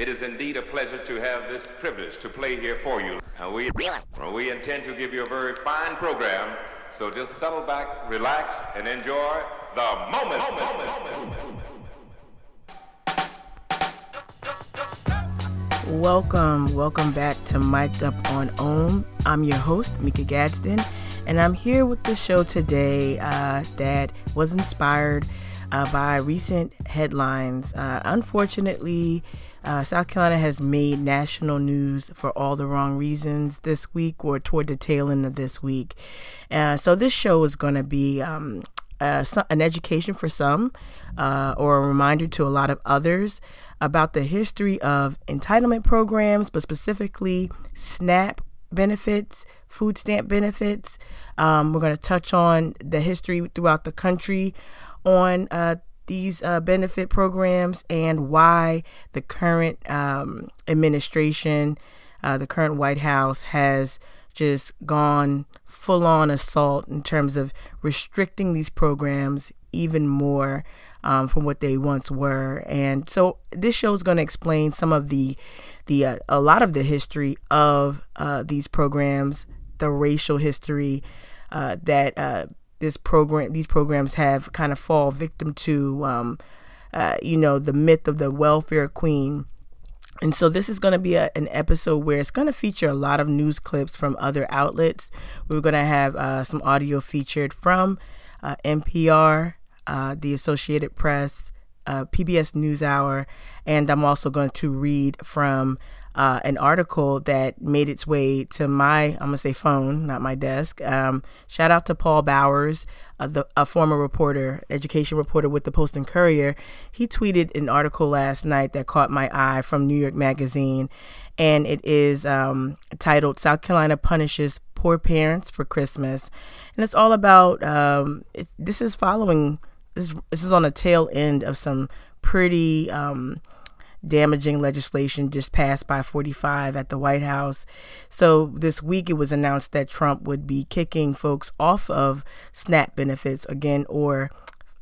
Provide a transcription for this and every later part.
It is indeed a pleasure to have this privilege to play here for you. Uh, we, we intend to give you a very fine program, so just settle back, relax, and enjoy the moment. Welcome, welcome back to Mic'd Up on OHM. I'm your host, Mika Gadsden, and I'm here with the show today uh, that was inspired uh, by recent headlines. Uh, unfortunately, uh, South Carolina has made national news for all the wrong reasons this week or toward the tail end of this week. Uh, so, this show is going to be um, uh, an education for some uh, or a reminder to a lot of others about the history of entitlement programs, but specifically SNAP benefits, food stamp benefits. Um, we're going to touch on the history throughout the country on uh, these uh, benefit programs and why the current um, administration, uh, the current White House, has just gone full on assault in terms of restricting these programs even more um, from what they once were. And so this show is going to explain some of the the uh, a lot of the history of uh, these programs, the racial history uh, that uh, this program these programs have kind of fall victim to um, uh, you know the myth of the welfare queen. And so this is going to be a, an episode where it's going to feature a lot of news clips from other outlets. We're going to have uh, some audio featured from uh, npr uh, the associated press uh, pbs newshour and i'm also going to read from uh, an article that made its way to my, I'm gonna say phone, not my desk. Um, shout out to Paul Bowers, uh, the, a former reporter, education reporter with the Post and Courier. He tweeted an article last night that caught my eye from New York Magazine, and it is um, titled "South Carolina Punishes Poor Parents for Christmas," and it's all about. Um, it, this is following. This, this is on the tail end of some pretty. Um, damaging legislation just passed by 45 at the White House. So this week it was announced that Trump would be kicking folks off of SNAP benefits again or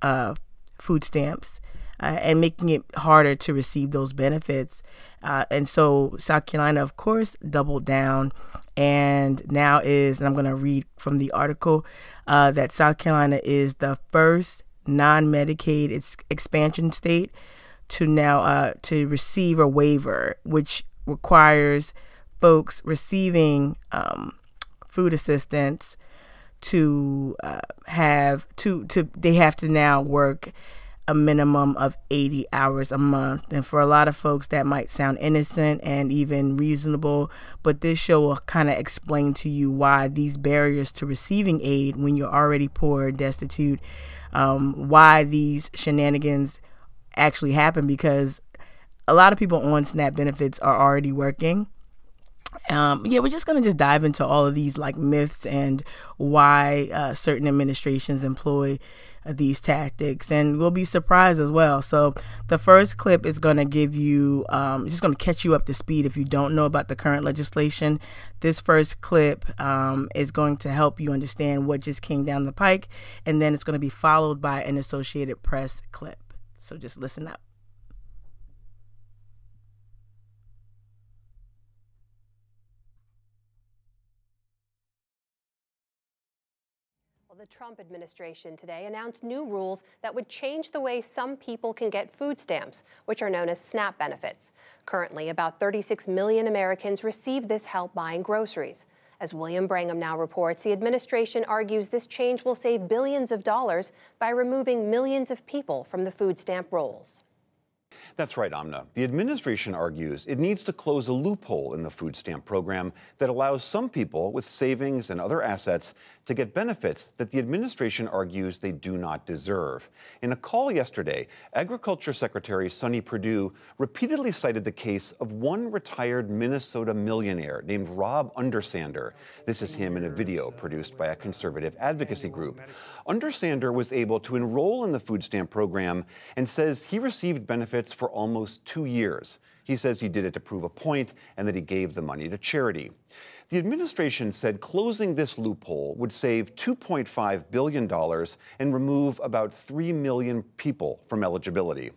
uh, food stamps. Uh, and making it harder to receive those benefits. Uh, and so South Carolina, of course, doubled down and now is, and I'm going to read from the article, uh, that South Carolina is the first non Medicaid expansion state to now uh, to receive a waiver, which requires folks receiving um, food assistance to uh, have to to they have to now work a minimum of 80 hours a month. And for a lot of folks, that might sound innocent and even reasonable, but this show will kind of explain to you why these barriers to receiving aid when you're already poor, destitute, um, why these shenanigans actually happen because a lot of people on SNAP benefits are already working. Um, yeah, we're just going to just dive into all of these like myths and why uh, certain administrations employ uh, these tactics, and we'll be surprised as well. So, the first clip is going to give you, um, just going to catch you up to speed if you don't know about the current legislation. This first clip um, is going to help you understand what just came down the pike, and then it's going to be followed by an Associated Press clip. So just listen up. Well, the Trump administration today announced new rules that would change the way some people can get food stamps, which are known as SNAP benefits. Currently, about 36 million Americans receive this help buying groceries. As William Brangham now reports, the administration argues this change will save billions of dollars by removing millions of people from the food stamp rolls. That's right, Amna. The administration argues it needs to close a loophole in the food stamp program that allows some people with savings and other assets to get benefits that the administration argues they do not deserve. In a call yesterday, Agriculture Secretary Sonny Perdue repeatedly cited the case of one retired Minnesota millionaire named Rob Undersander. This is him in a video produced by a conservative advocacy group. Undersander was able to enroll in the food stamp program and says he received benefits for almost two years. He says he did it to prove a point and that he gave the money to charity. The administration said closing this loophole would save $2.5 billion and remove about 3 million people from eligibility.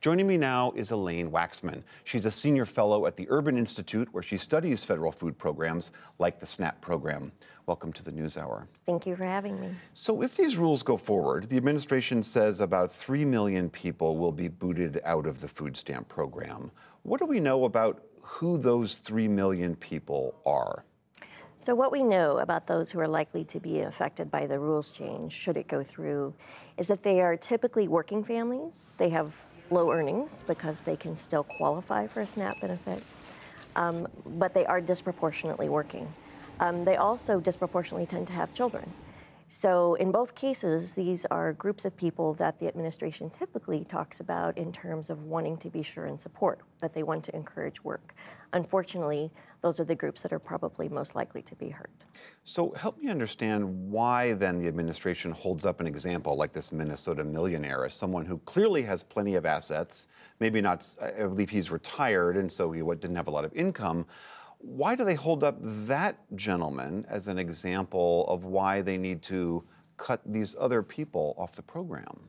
Joining me now is Elaine Waxman. She's a senior fellow at the Urban Institute, where she studies federal food programs like the SNAP program. Welcome to the NewsHour. Thank you for having me. So, if these rules go forward, the administration says about 3 million people will be booted out of the food stamp program. What do we know about who those 3 million people are? So, what we know about those who are likely to be affected by the rules change, should it go through, is that they are typically working families. They have low earnings because they can still qualify for a SNAP benefit, um, but they are disproportionately working. Um, they also disproportionately tend to have children. So, in both cases, these are groups of people that the administration typically talks about in terms of wanting to be sure and support, that they want to encourage work. Unfortunately, those are the groups that are probably most likely to be hurt. So, help me understand why then the administration holds up an example like this Minnesota millionaire as someone who clearly has plenty of assets, maybe not, I believe he's retired, and so he didn't have a lot of income why do they hold up that gentleman as an example of why they need to cut these other people off the program?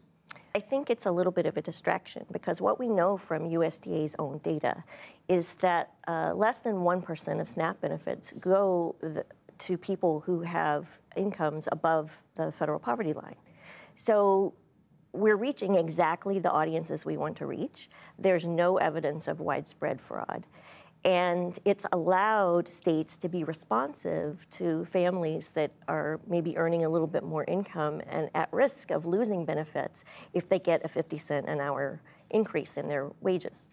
I think it's a little bit of a distraction because what we know from USDA's own data is that uh, less than 1% of SNAP benefits go th- to people who have incomes above the federal poverty line. So we're reaching exactly the audiences we want to reach. There's no evidence of widespread fraud. And it's allowed states to be responsive to families that are maybe earning a little bit more income and at risk of losing benefits if they get a 50 cent an hour increase in their wages.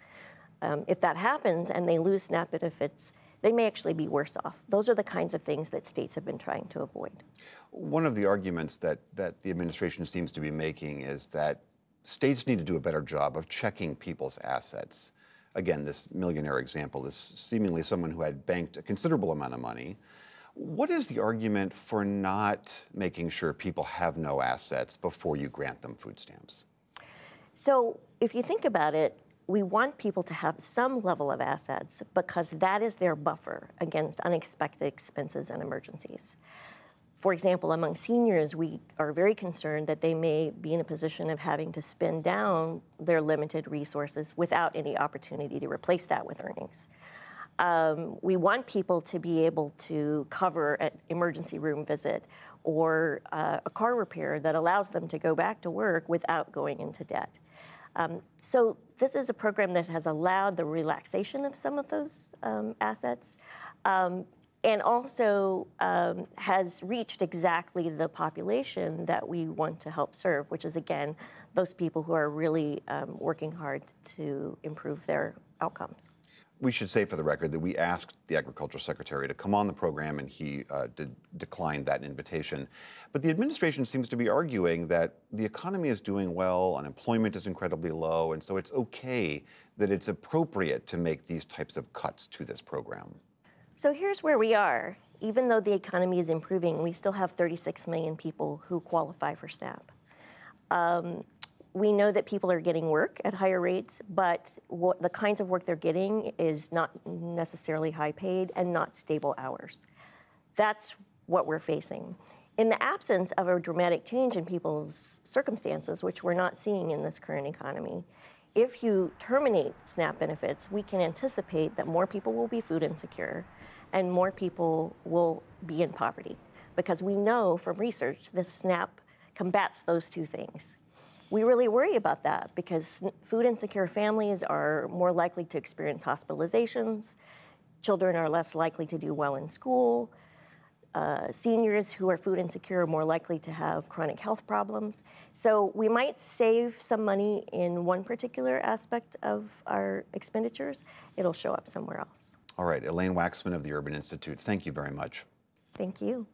Um, if that happens and they lose SNAP benefits, they may actually be worse off. Those are the kinds of things that states have been trying to avoid. One of the arguments that, that the administration seems to be making is that states need to do a better job of checking people's assets again, this millionaire example, this seemingly someone who had banked a considerable amount of money. What is the argument for not making sure people have no assets before you grant them food stamps? So, if you think about it, we want people to have some level of assets because that is their buffer against unexpected expenses and emergencies. For example, among seniors, we are very concerned that they may be in a position of having to spend down their limited resources without any opportunity to replace that with earnings. Um, we want people to be able to cover an emergency room visit or uh, a car repair that allows them to go back to work without going into debt. Um, so this is a program that has allowed the relaxation of some of those um, assets. Um, and also um, has reached exactly the population that we want to help serve, which is again those people who are really um, working hard to improve their outcomes. We should say for the record that we asked the agricultural Secretary to come on the program and he uh, did, declined that invitation. But the administration seems to be arguing that the economy is doing well, unemployment is incredibly low, and so it's okay that it's appropriate to make these types of cuts to this program. So here's where we are. Even though the economy is improving, we still have 36 million people who qualify for SNAP. Um, we know that people are getting work at higher rates, but what, the kinds of work they're getting is not necessarily high paid and not stable hours. That's what we're facing. In the absence of a dramatic change in people's circumstances, which we're not seeing in this current economy, if you terminate SNAP benefits, we can anticipate that more people will be food insecure and more people will be in poverty. Because we know from research that SNAP combats those two things. We really worry about that because food insecure families are more likely to experience hospitalizations, children are less likely to do well in school, uh, seniors who are food insecure are more likely to have chronic health problems. So we might save some money in one particular aspect of our expenditures. It'll show up somewhere else. All right, Elaine Waxman of the Urban Institute, thank you very much. Thank you.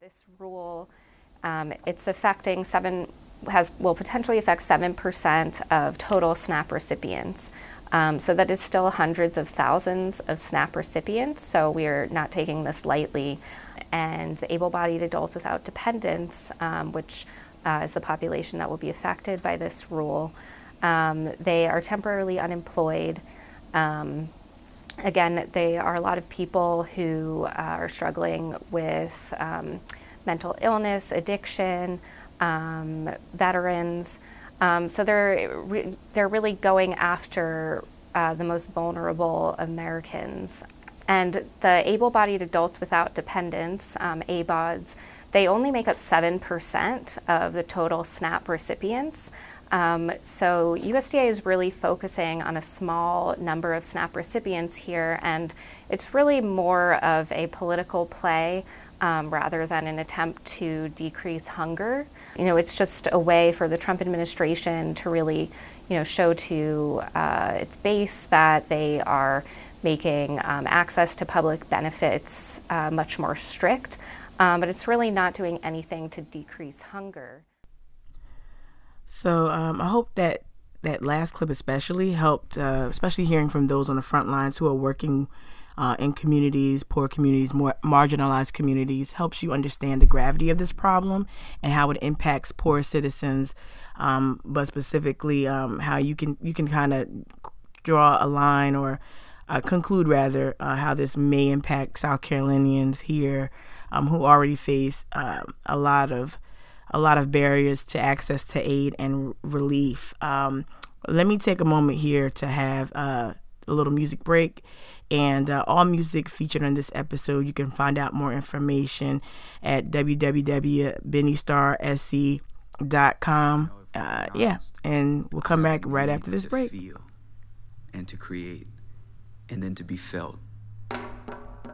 This rule, um, it's affecting seven has will potentially affect 7% of total SNAP recipients. Um, so that is still hundreds of thousands of SNAP recipients. So we are not taking this lightly. And able-bodied adults without dependents, um, which uh, is the population that will be affected by this rule, um, they are temporarily unemployed. Um, again, they are a lot of people who uh, are struggling with um, mental illness, addiction, um, veterans. Um, so they're re- they're really going after uh, the most vulnerable Americans. And the able-bodied adults without dependents, um, ABAWDs, they only make up 7% of the total SNAP recipients. Um, so USDA is really focusing on a small number of SNAP recipients here, and it's really more of a political play um, rather than an attempt to decrease hunger. You know, it's just a way for the Trump administration to really, you know, show to uh, its base that they are making um, access to public benefits uh, much more strict, um, but it's really not doing anything to decrease hunger. So um, I hope that that last clip especially helped, uh, especially hearing from those on the front lines who are working uh, in communities, poor communities, more marginalized communities, helps you understand the gravity of this problem and how it impacts poor citizens, um, but specifically um, how you can you can kind of draw a line or uh, conclude rather uh, how this may impact South Carolinians here um, who already face uh, a lot of a lot of barriers to access to aid and relief. Um, let me take a moment here to have uh, a little music break. And uh, all music featured in this episode, you can find out more information at www.bennystarSC.com. Uh, yeah, and we'll come back right after this break. and to create, and then to be felt.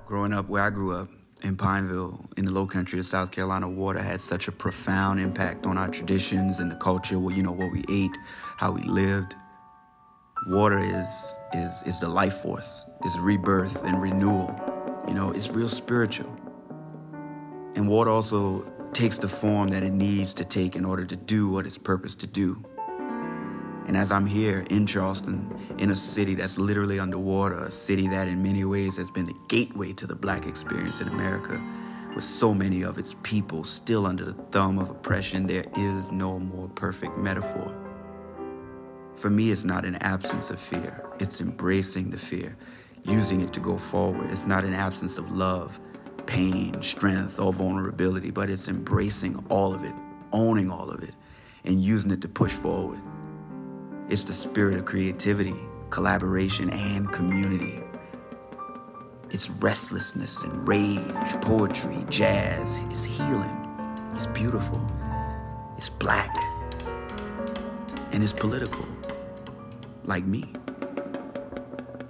Growing up where I grew up, in Pineville, in the low country of South Carolina, water had such a profound impact on our traditions and the culture, well, you know, what we ate, how we lived. Water is, is, is the life force, is rebirth and renewal. You know, it's real spiritual. And water also takes the form that it needs to take in order to do what it's purposed to do. And as I'm here in Charleston, in a city that's literally underwater, a city that in many ways has been the gateway to the black experience in America, with so many of its people still under the thumb of oppression, there is no more perfect metaphor. For me, it's not an absence of fear, it's embracing the fear, using it to go forward. It's not an absence of love, pain, strength, or vulnerability, but it's embracing all of it, owning all of it, and using it to push forward. It's the spirit of creativity, collaboration, and community. It's restlessness and rage, poetry, jazz. It's healing. It's beautiful. It's black. And it's political. Like me.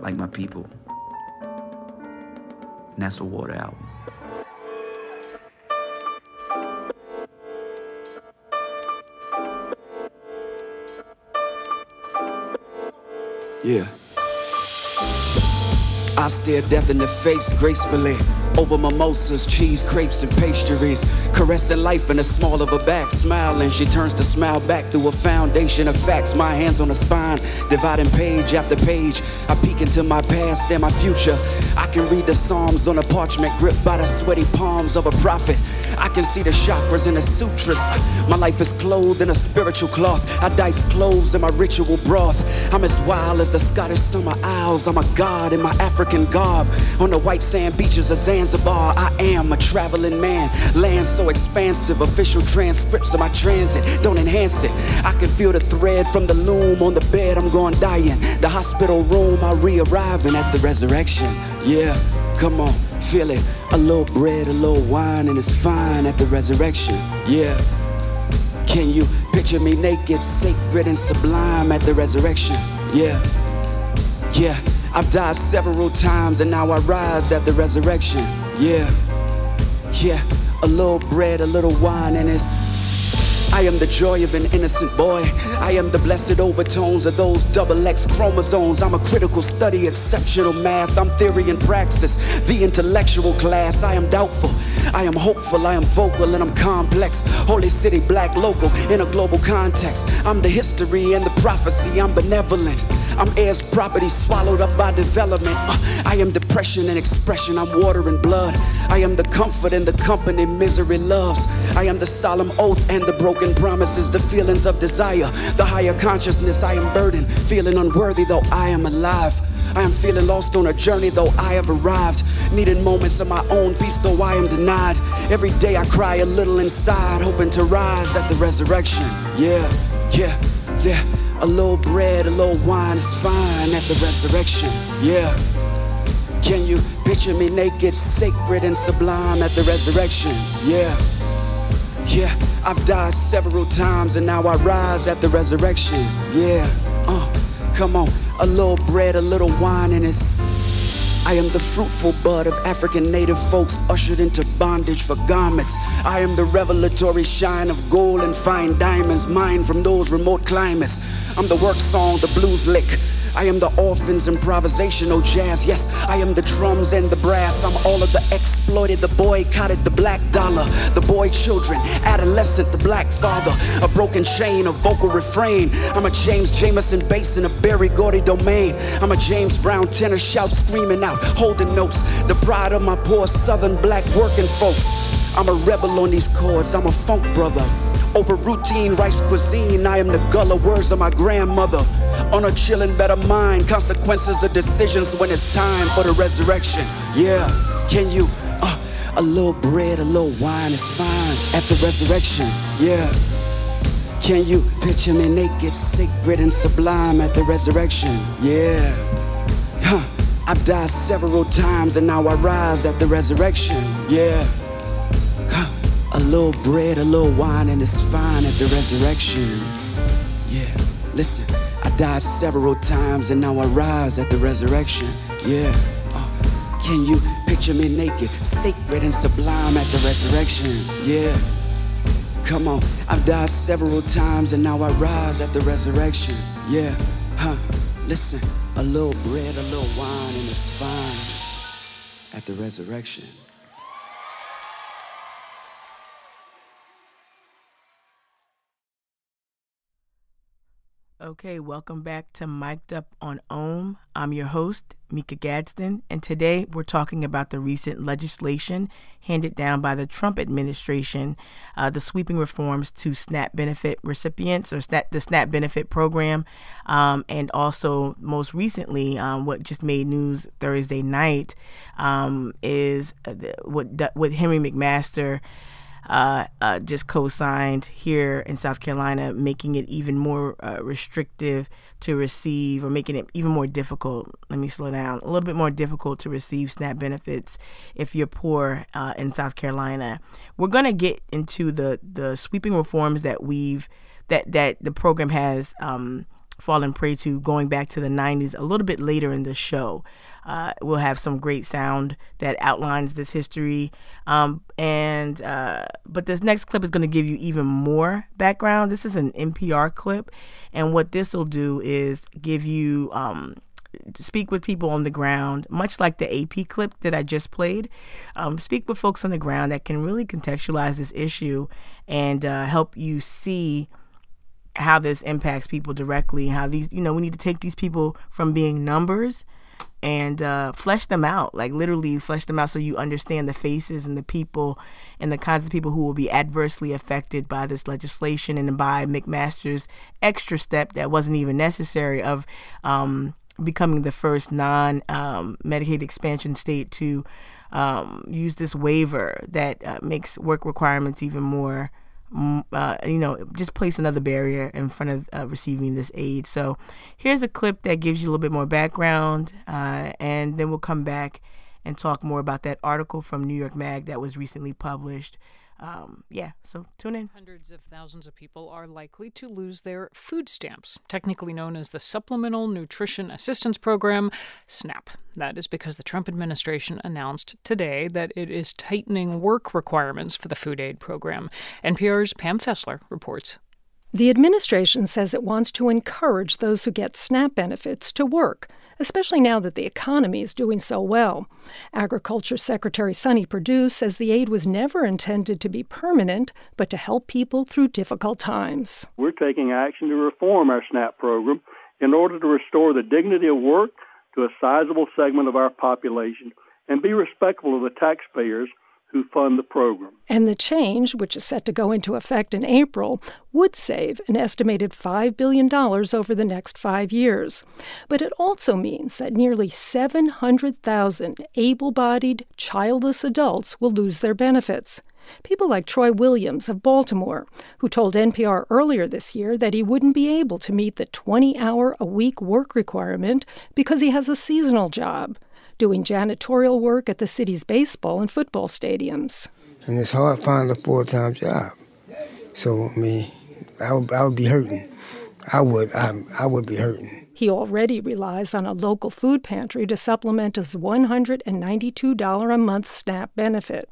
Like my people. And that's a water album. Yeah. I stare death in the face gracefully. Over mimosas, cheese, crepes, and pastries. Caressing life in the small of her back, smiling. She turns to smile back through a foundation of facts. My hands on her spine, dividing page after page. I peek into my past and my future. I can read the Psalms on a parchment gripped by the sweaty palms of a prophet. I can see the chakras in the sutras. My life is clothed in a spiritual cloth. I dice clothes in my ritual broth. I'm as wild as the Scottish summer isles. I'm a god in my African garb. On the white sand beaches of Zanzibar, I am a traveling man. Land so expansive, official transcripts of my transit don't enhance it. I can feel the thread from the loom on the bed. I'm going dying. The hospital room, I re-arriving at the resurrection. Yeah, come on, feel it. A little bread, a little wine, and it's fine at the resurrection. Yeah. Can you picture me naked, sacred, and sublime at the resurrection? Yeah. Yeah. I've died several times and now I rise at the resurrection. Yeah. Yeah. A little bread, a little wine, and it's. I am the joy of an innocent boy. I am the blessed overtones of those double X chromosomes. I'm a critical study, exceptional math. I'm theory and praxis, the intellectual class. I am doubtful. I am hopeful. I am vocal and I'm complex. Holy city, black, local, in a global context. I'm the history and the prophecy. I'm benevolent. I'm heirs property swallowed up by development. Uh, I am depression and expression. I'm water and blood. I am the comfort and the company misery loves. I am the solemn oath and the broken promises, the feelings of desire, the higher consciousness. I am burdened, feeling unworthy though I am alive. I am feeling lost on a journey, though I have arrived. Needing moments of my own peace, though I am denied. Every day I cry a little inside, hoping to rise at the resurrection. Yeah, yeah, yeah. A little bread, a little wine is fine at the resurrection. Yeah. Can you picture me naked, sacred, and sublime at the resurrection? Yeah. Yeah, I've died several times and now I rise at the resurrection. Yeah, uh, come on, a little bread, a little wine, and it's. I am the fruitful bud of African native folks ushered into bondage for garments. I am the revelatory shine of gold and fine diamonds mined from those remote climates. I'm the work song, the blues lick. I am the orphans improvisational jazz. Yes, I am the drums and the brass. I'm all of the exploited, the boycotted, the black dollar, the boy children, adolescent, the black father, a broken chain, a vocal refrain. I'm a James Jamerson bass in a Berry Gordy domain. I'm a James Brown tenor shout screaming out, holding notes. The pride of my poor southern black working folks. I'm a rebel on these chords. I'm a funk brother. Over routine rice cuisine, I am the gullah words of my grandmother. On a chillin' better mind, consequences of decisions when it's time for the resurrection. Yeah, can you? Uh, a little bread, a little wine is fine at the resurrection. Yeah. Can you picture me naked, sacred, and sublime at the resurrection? Yeah. Huh. I've died several times and now I rise at the resurrection. Yeah. A little bread, a little wine, and it's fine at the resurrection. Yeah, listen, I died several times and now I rise at the resurrection. Yeah, uh, can you picture me naked, sacred and sublime at the resurrection? Yeah, come on, I've died several times and now I rise at the resurrection. Yeah, huh, listen, a little bread, a little wine, and it's fine at the resurrection. Okay, welcome back to Mic'd Up on OHM. I'm your host, Mika Gadsden, and today we're talking about the recent legislation handed down by the Trump administration, uh, the sweeping reforms to SNAP benefit recipients or SNAP, the SNAP benefit program, um, and also most recently, um, what just made news Thursday night um, is uh, what what Henry McMaster uh, uh, just co-signed here in South Carolina, making it even more uh, restrictive to receive, or making it even more difficult. Let me slow down. A little bit more difficult to receive SNAP benefits if you're poor uh, in South Carolina. We're gonna get into the the sweeping reforms that we've that that the program has. Um, fallen prey to going back to the 90s a little bit later in the show. Uh, we'll have some great sound that outlines this history. Um, and uh, but this next clip is going to give you even more background. This is an NPR clip, and what this will do is give you. Um, speak with people on the ground, much like the AP clip that I just played. Um, speak with folks on the ground that can really contextualize this issue and uh, help you see how this impacts people directly. How these, you know, we need to take these people from being numbers and uh, flesh them out, like literally flesh them out so you understand the faces and the people and the kinds of people who will be adversely affected by this legislation and by McMaster's extra step that wasn't even necessary of um, becoming the first non um, Medicaid expansion state to um, use this waiver that uh, makes work requirements even more uh, you know, just place another barrier in front of uh, receiving this aid. So here's a clip that gives you a little bit more background, uh, and then we'll come back and talk more about that article from New York Mag that was recently published um, yeah, so tune in. Hundreds of thousands of people are likely to lose their food stamps, technically known as the Supplemental Nutrition Assistance Program, SNAP. That is because the Trump administration announced today that it is tightening work requirements for the food aid program. NPR's Pam Fessler reports. The administration says it wants to encourage those who get SNAP benefits to work especially now that the economy is doing so well. Agriculture Secretary Sonny Perdue says the aid was never intended to be permanent, but to help people through difficult times. We're taking action to reform our SNAP program in order to restore the dignity of work to a sizable segment of our population and be respectful of the taxpayers who fund the program. And the change, which is set to go into effect in April, would save an estimated $5 billion over the next five years. But it also means that nearly 700,000 able bodied, childless adults will lose their benefits. People like Troy Williams of Baltimore, who told NPR earlier this year that he wouldn't be able to meet the 20 hour a week work requirement because he has a seasonal job doing janitorial work at the city's baseball and football stadiums. And it's hard to find a full time job. So, I mean, I would, I would be hurting. I would, I, I would be hurting. He already relies on a local food pantry to supplement his $192 a month SNAP benefit.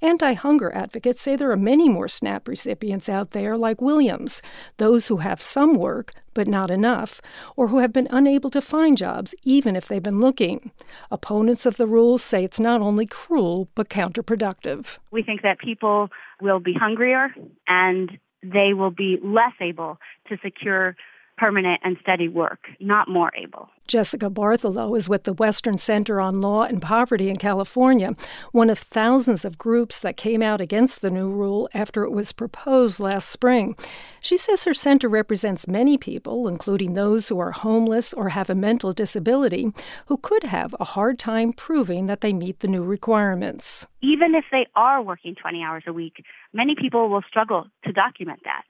Anti hunger advocates say there are many more SNAP recipients out there like Williams, those who have some work but not enough, or who have been unable to find jobs even if they've been looking. Opponents of the rules say it's not only cruel but counterproductive. We think that people will be hungrier and they will be less able to secure permanent and steady work, not more able. Jessica Bartholow is with the Western Center on Law and Poverty in California, one of thousands of groups that came out against the new rule after it was proposed last spring. She says her center represents many people, including those who are homeless or have a mental disability, who could have a hard time proving that they meet the new requirements. Even if they are working 20 hours a week, many people will struggle to document that.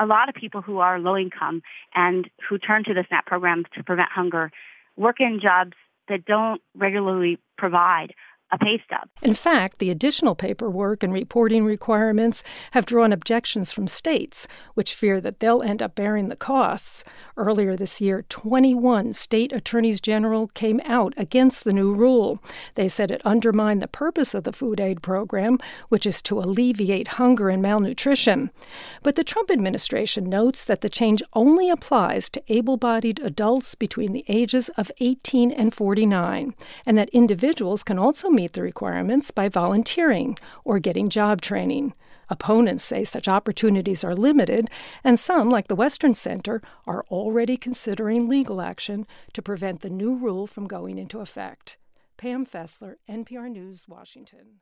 A lot of people who are low income and who turn to the SNAP program to prevent hunger work in jobs that don't regularly provide a pay stub. In fact, the additional paperwork and reporting requirements have drawn objections from states, which fear that they'll end up bearing the costs. Earlier this year, 21 state attorneys general came out against the new rule. They said it undermined the purpose of the food aid program, which is to alleviate hunger and malnutrition. But the Trump administration notes that the change only applies to able bodied adults between the ages of 18 and 49, and that individuals can also meet the requirements by volunteering or getting job training. Opponents say such opportunities are limited, and some, like the Western Center, are already considering legal action to prevent the new rule from going into effect. Pam Fessler, NPR News, Washington.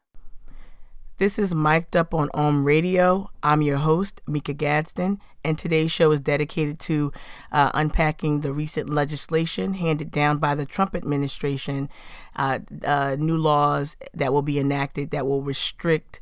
This is Mic'd Up on OHM Radio. I'm your host, Mika Gadsden, and today's show is dedicated to uh, unpacking the recent legislation handed down by the Trump administration, uh, uh, new laws that will be enacted that will restrict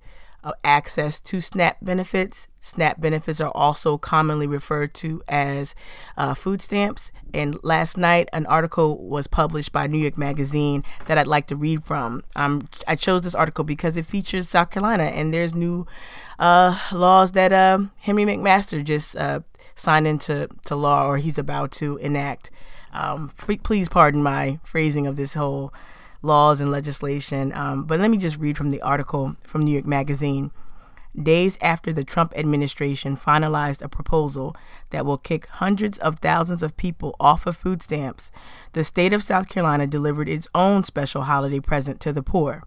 access to SNAP benefits. SNAP benefits are also commonly referred to as uh, food stamps. And last night, an article was published by New York Magazine that I'd like to read from. Um, I chose this article because it features South Carolina, and there's new uh, laws that um, Henry McMaster just uh, signed into to law, or he's about to enact. Um, please pardon my phrasing of this whole laws and legislation. Um, but let me just read from the article from New York Magazine. Days after the Trump administration finalized a proposal that will kick hundreds of thousands of people off of food stamps, the state of South Carolina delivered its own special holiday present to the poor.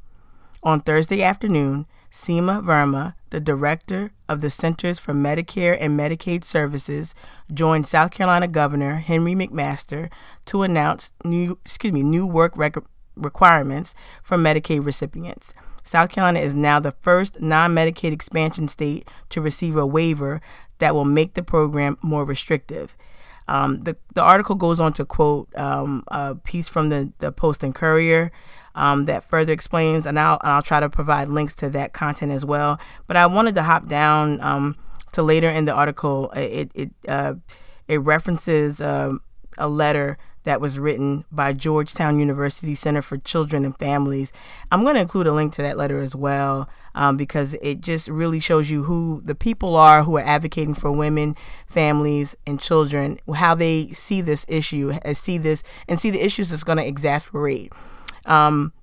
On Thursday afternoon, Seema Verma, the director of the Centers for Medicare and Medicaid Services, joined South Carolina Governor Henry McMaster to announce new, excuse me, new work rec- requirements for Medicaid recipients. South Carolina is now the first non Medicaid expansion state to receive a waiver that will make the program more restrictive. Um, the, the article goes on to quote um, a piece from the, the Post and Courier um, that further explains, and I'll, I'll try to provide links to that content as well. But I wanted to hop down um, to later in the article. It, it, uh, it references uh, a letter that was written by Georgetown University Center for Children and Families. I'm going to include a link to that letter as well um, because it just really shows you who the people are who are advocating for women, families, and children, how they see this issue, see this, and see the issues that's going to exasperate. Um,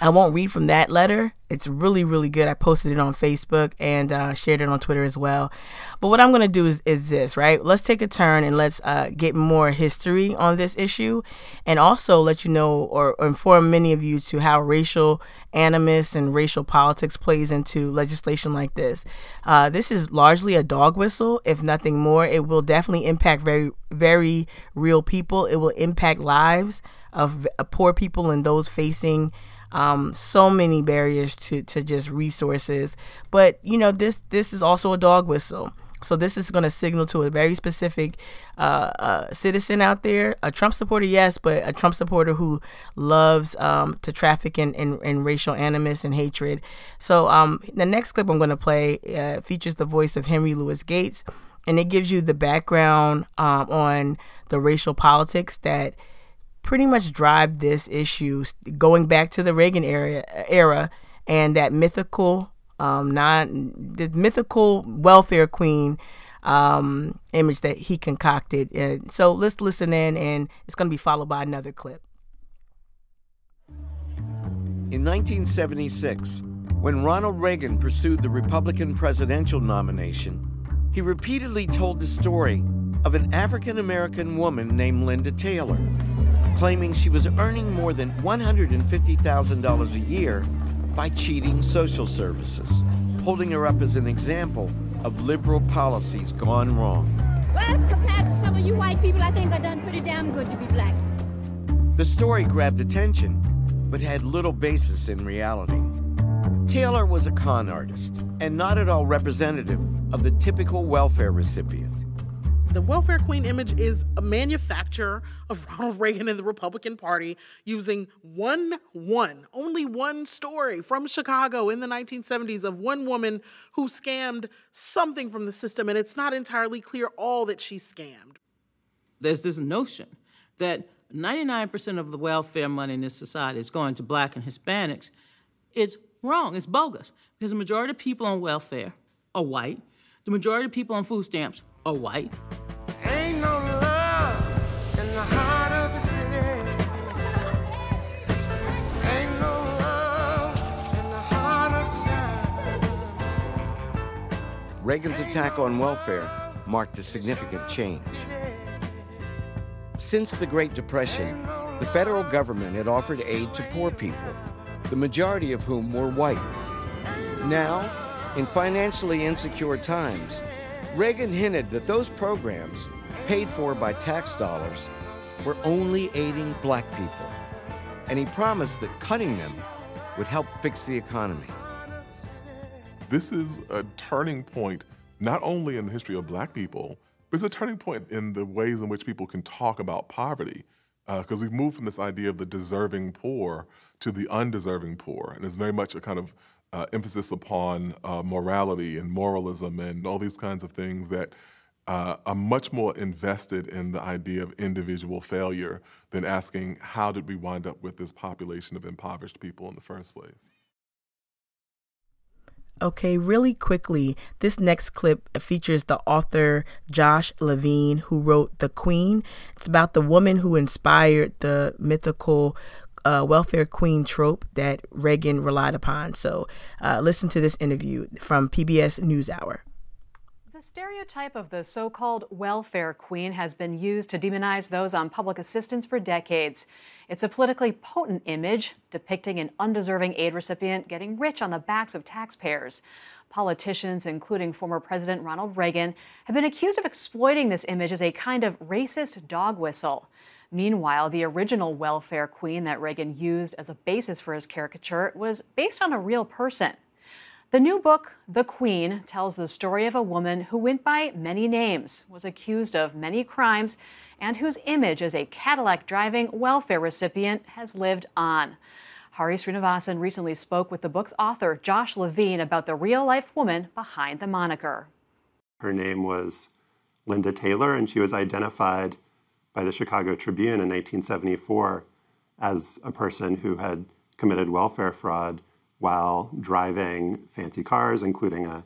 I won't read from that letter. It's really, really good. I posted it on Facebook and uh, shared it on Twitter as well. But what I'm going to do is, is this, right? Let's take a turn and let's uh, get more history on this issue and also let you know or, or inform many of you to how racial animus and racial politics plays into legislation like this. Uh, this is largely a dog whistle, if nothing more. It will definitely impact very, very real people. It will impact lives of poor people and those facing Um, so many barriers to, to just resources. But you know, this this is also a dog whistle. So this is going to signal to a very specific uh, uh, citizen out there, a Trump supporter, yes, but a Trump supporter who loves um, to traffic in, in, in, racial animus and hatred. So um, the next clip I'm going to play uh, features the voice of Henry Louis Gates, and it gives you the background um, on the racial politics that pretty much drive this issue, going back to the Reagan era, era and that mythical um, the mythical welfare queen um, image that he concocted. And so let's listen in, and it's going to be followed by another clip. In 1976, when Ronald Reagan pursued the Republican presidential nomination, he repeatedly told the story of an African American woman named Linda Taylor, claiming she was earning more than $150,000 a year by cheating social services, holding her up as an example of liberal policies gone wrong. Well, compared to some of you white people, I think I've done pretty damn good to be black. The story grabbed attention, but had little basis in reality. Taylor was a con artist and not at all representative of the typical welfare recipient. The welfare queen image is a manufacture of Ronald Reagan and the Republican Party using one, one, only one story from Chicago in the 1970s of one woman who scammed something from the system, and it's not entirely clear all that she scammed. There's this notion that 99% of the welfare money in this society is going to black and Hispanics. It's wrong, it's bogus, because the majority of people on welfare are white, the majority of people on food stamps are white. Ain't no love in the heart of the city. Ain't no love in the heart of town. Reagan's attack on welfare marked a significant change. Since the Great Depression, the federal government had offered aid to poor people, the majority of whom were white. Now, in financially insecure times, Reagan hinted that those programs, paid for by tax dollars, were only aiding black people. And he promised that cutting them would help fix the economy. This is a turning point not only in the history of black people, but it's a turning point in the ways in which people can talk about poverty. Because uh, we've moved from this idea of the deserving poor to the undeserving poor. And it's very much a kind of uh, emphasis upon uh, morality and moralism and all these kinds of things that uh, are much more invested in the idea of individual failure than asking how did we wind up with this population of impoverished people in the first place. Okay, really quickly, this next clip features the author Josh Levine, who wrote The Queen. It's about the woman who inspired the mythical uh, welfare queen trope that Reagan relied upon. So uh, listen to this interview from PBS NewsHour. The stereotype of the so called welfare queen has been used to demonize those on public assistance for decades. It's a politically potent image depicting an undeserving aid recipient getting rich on the backs of taxpayers. Politicians, including former President Ronald Reagan, have been accused of exploiting this image as a kind of racist dog whistle. Meanwhile, the original welfare queen that Reagan used as a basis for his caricature was based on a real person. The new book, The Queen, tells the story of a woman who went by many names, was accused of many crimes, and whose image as a Cadillac driving welfare recipient has lived on. Hari Srinivasan recently spoke with the book's author, Josh Levine, about the real life woman behind the moniker. Her name was Linda Taylor, and she was identified by the Chicago Tribune in 1974 as a person who had committed welfare fraud while driving fancy cars, including a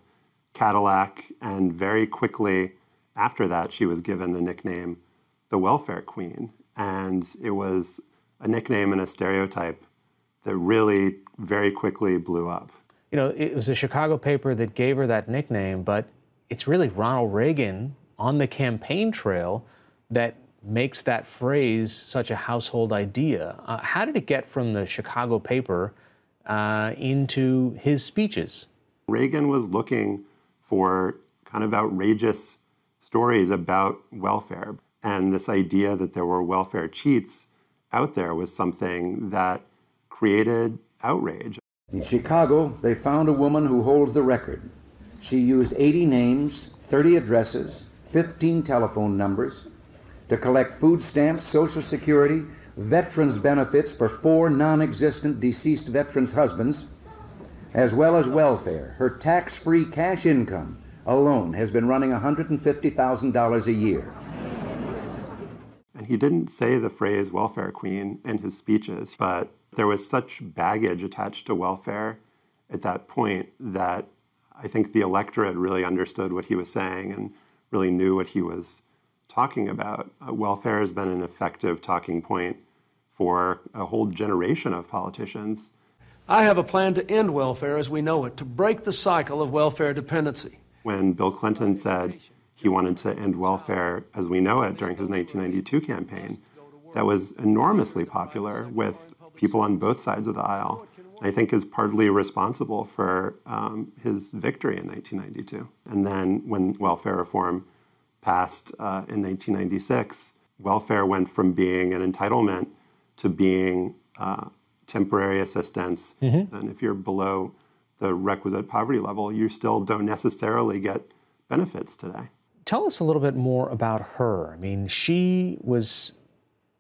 Cadillac. And very quickly after that, she was given the nickname the Welfare Queen. And it was a nickname and a stereotype that really very quickly blew up. You know, it was a Chicago paper that gave her that nickname, but it's really Ronald Reagan on the campaign trail that makes that phrase such a household idea. Uh, how did it get from the Chicago paper uh, into his speeches? Reagan was looking for kind of outrageous stories about welfare. And this idea that there were welfare cheats out there was something that created outrage. In Chicago, they found a woman who holds the record. She used 80 names, 30 addresses, 15 telephone numbers to collect food stamps, Social Security, veterans benefits for four non existent deceased veterans' husbands, as well as welfare. Her tax free cash income alone has been running $150,000 a year. And he didn't say the phrase welfare queen in his speeches, but there was such baggage attached to welfare at that point that I think the electorate really understood what he was saying and really knew what he was talking about. Uh, welfare has been an effective talking point for a whole generation of politicians. I have a plan to end welfare as we know it, to break the cycle of welfare dependency. When Bill Clinton said he wanted to end welfare as we know it during his 1992 campaign, that was enormously popular with people on both sides of the aisle. I think is partly responsible for um, his victory in 1992. And then when welfare reform passed uh, in 1996, welfare went from being an entitlement to being uh, temporary assistance. Mm-hmm. And if you're below the requisite poverty level, you still don't necessarily get benefits today. Tell us a little bit more about her. I mean, she was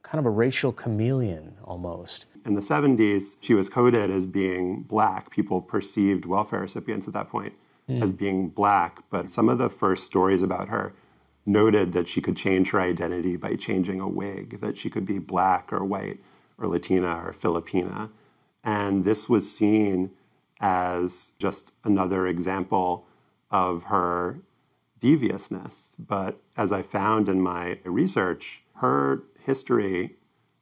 kind of a racial chameleon almost. In the 70s, she was coded as being black. People perceived welfare recipients at that point mm. as being black, but some of the first stories about her noted that she could change her identity by changing a wig, that she could be black or white or Latina or Filipina. And this was seen as just another example of her deviousness. But as I found in my research, her history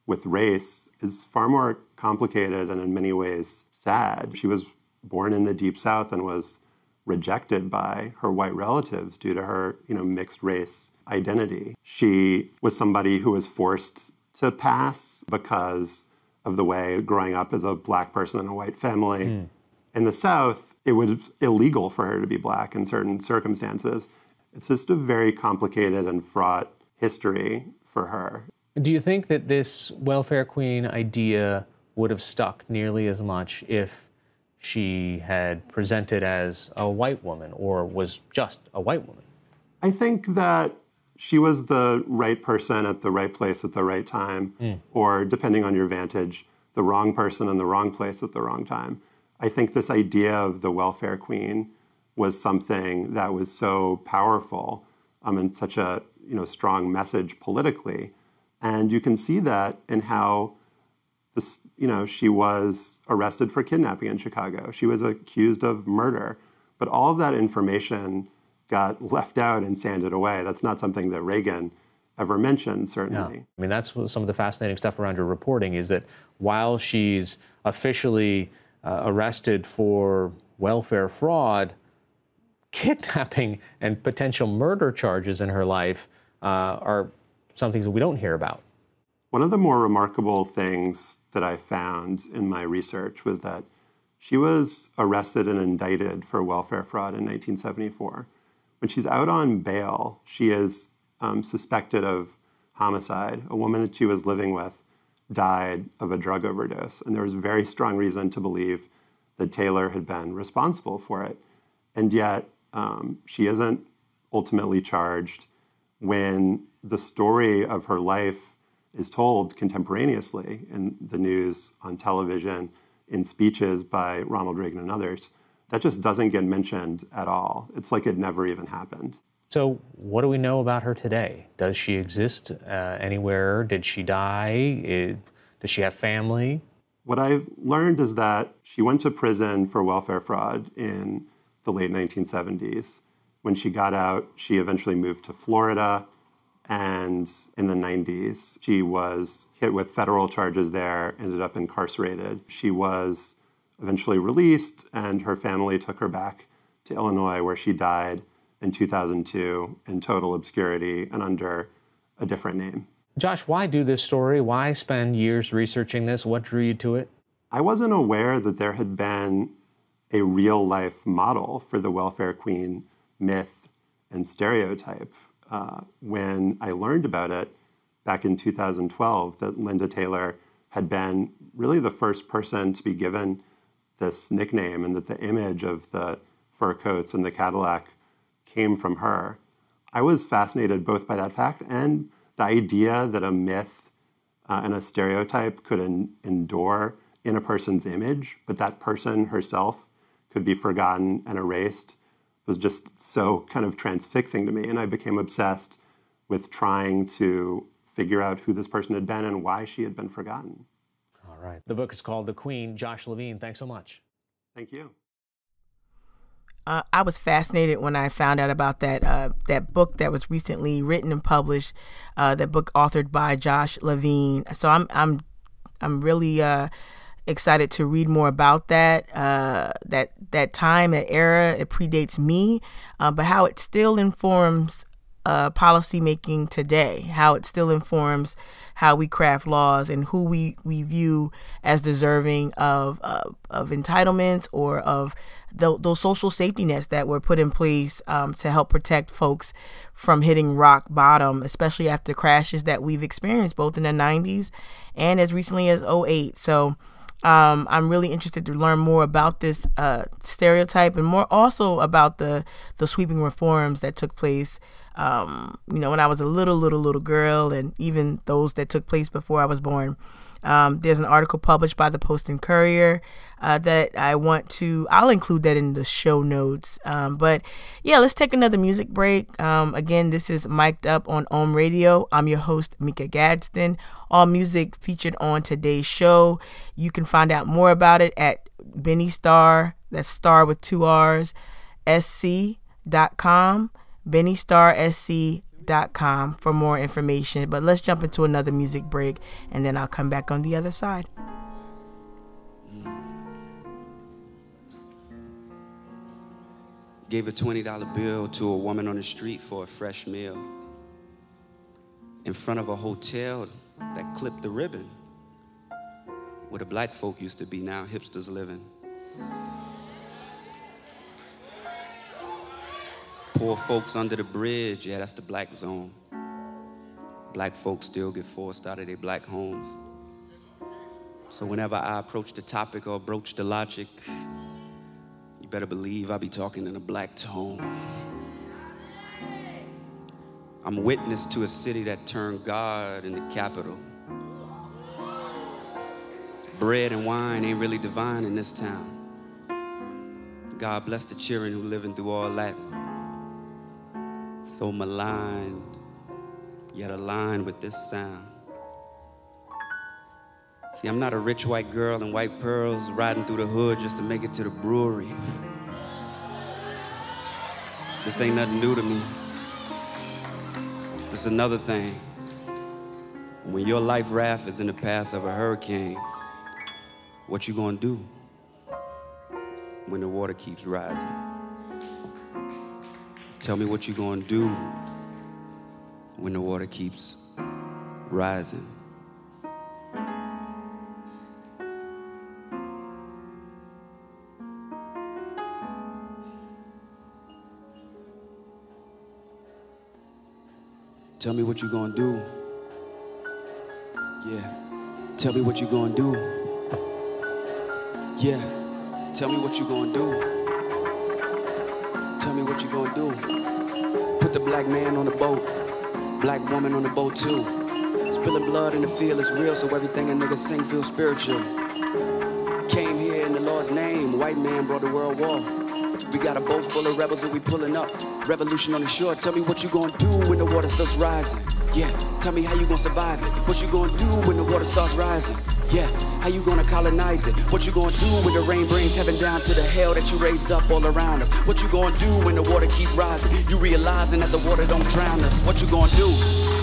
with race is far more complicated and in many ways sad. She was born in the Deep South and was rejected by her white relatives due to her, you know, mixed race identity. She was somebody who was forced to pass because of the way growing up as a black person in a white family. Mm. In the South, it was illegal for her to be black in certain circumstances. It's just a very complicated and fraught history for her. Do you think that this welfare queen idea would have stuck nearly as much if she had presented as a white woman or was just a white woman? I think that she was the right person at the right place at the right time, mm. or depending on your vantage, the wrong person in the wrong place at the wrong time. I think this idea of the welfare queen was something that was so powerful um, and such a you know strong message politically and you can see that in how this, you know, she was arrested for kidnapping in Chicago. She was accused of murder. But all of that information got left out and sanded away. That's not something that Reagan ever mentioned, certainly. Yeah. I mean, that's some of the fascinating stuff around your reporting is that while she's officially uh, arrested for welfare fraud, kidnapping and potential murder charges in her life uh, are some things that we don't hear about. One of the more remarkable things that I found in my research was that she was arrested and indicted for welfare fraud in 1974. When she's out on bail, she is um, suspected of homicide. A woman that she was living with died of a drug overdose, and there was very strong reason to believe that Taylor had been responsible for it. And yet, um, she isn't ultimately charged when the story of her life is told contemporaneously in the news, on television, in speeches by Ronald Reagan and others, that just doesn't get mentioned at all. It's like it never even happened. So, what do we know about her today? Does she exist uh, anywhere? Did she die? It, does she have family? What I've learned is that she went to prison for welfare fraud in the late 1970s. When she got out, she eventually moved to Florida and in the 90s, she was hit with federal charges there, ended up incarcerated. She was eventually released, and her family took her back to Illinois, where she died in 2002 in total obscurity and under a different name. Josh, why do this story? Why spend years researching this? What drew you to it? I wasn't aware that there had been a real life model for the welfare queen myth and stereotype uh, when I learned about it back in 2012 that Linda Taylor had been really the first person to be given this nickname and that the image of the fur coats and the Cadillac came from her. I was fascinated both by that fact and the idea that a myth uh, and a stereotype could en- endure in a person's image, but that person herself could be forgotten and erased was just so kind of transfixing to me. And I became obsessed with trying to figure out who this person had been and why she had been forgotten. All right. The book is called The Queen. Josh Levin, thanks so much. Thank you. Uh, I was fascinated when I found out about that uh, that book that was recently written and published. Uh, that book authored by Josh Levin. So I'm I'm I'm really uh, excited to read more about that uh, that that time that era. It predates me, uh, but how it still informs uh, policy making today, how it still informs how we craft laws and who we, we view as deserving of of entitlements or of the, those social safety nets that were put in place um, to help protect folks from hitting rock bottom, especially after crashes that we've experienced both in the 90s and as recently as 08. So um, I'm really interested to learn more about this uh, stereotype and more also about the the sweeping reforms that took place. Um, you know, when I was a little, little, little girl, and even those that took place before I was born. Um, there's an article published by the Post and Courier uh, that I want to. I'll include that in the show notes. Um, but yeah, let's take another music break. Um, again, this is mic'd up on OHM Radio. I'm your host, Mika Gadsden. All music featured on today's show. You can find out more about it at Benny Starr. That's Star with two R's. SC.com. Benny Starr SC com for more information. But let's jump into another music break and then I'll come back on the other side. Gave a $20 bill to a woman on the street for a fresh meal. In front of a hotel that clipped the ribbon. Where the black folk used to be, now hipsters living. Poor folks under the bridge, yeah, that's the black zone. Black folks still get forced out of their black homes. So whenever I approach the topic or broach the logic, you better believe I'll be talking in a black tone. I'm witness to a city that turned God into capital. Bread and wine ain't really divine in this town. God bless the children who living through all that so maligned, yet aligned with this sound. See, I'm not a rich white girl in white pearls riding through the hood just to make it to the brewery. This ain't nothing new to me. It's another thing. When your life raft is in the path of a hurricane, what you gonna do when the water keeps rising? Tell me what you're going to do when the water keeps rising. Tell me what you're to do. Yeah. Tell me what you're to do. Yeah. Tell me what you're to do. What you're going to do put the black man on the boat, black woman on the boat too. Spilling blood in the field is real, so everything a nigga sing feels spiritual. Came here in the Lord's name, white man brought the world war. We got a boat full of rebels and we pulling up. Revolution on the shore. Tell me what you gonna do when the water starts rising. Yeah, tell me how you gonna survive it. What you gonna do when the water starts rising. Yeah, how you gonna colonize it? What you gonna do when the rain brings heaven down to the hell that you raised up all around us? What you gonna do when the water keep rising? You realizing that the water don't drown us. What you gonna do?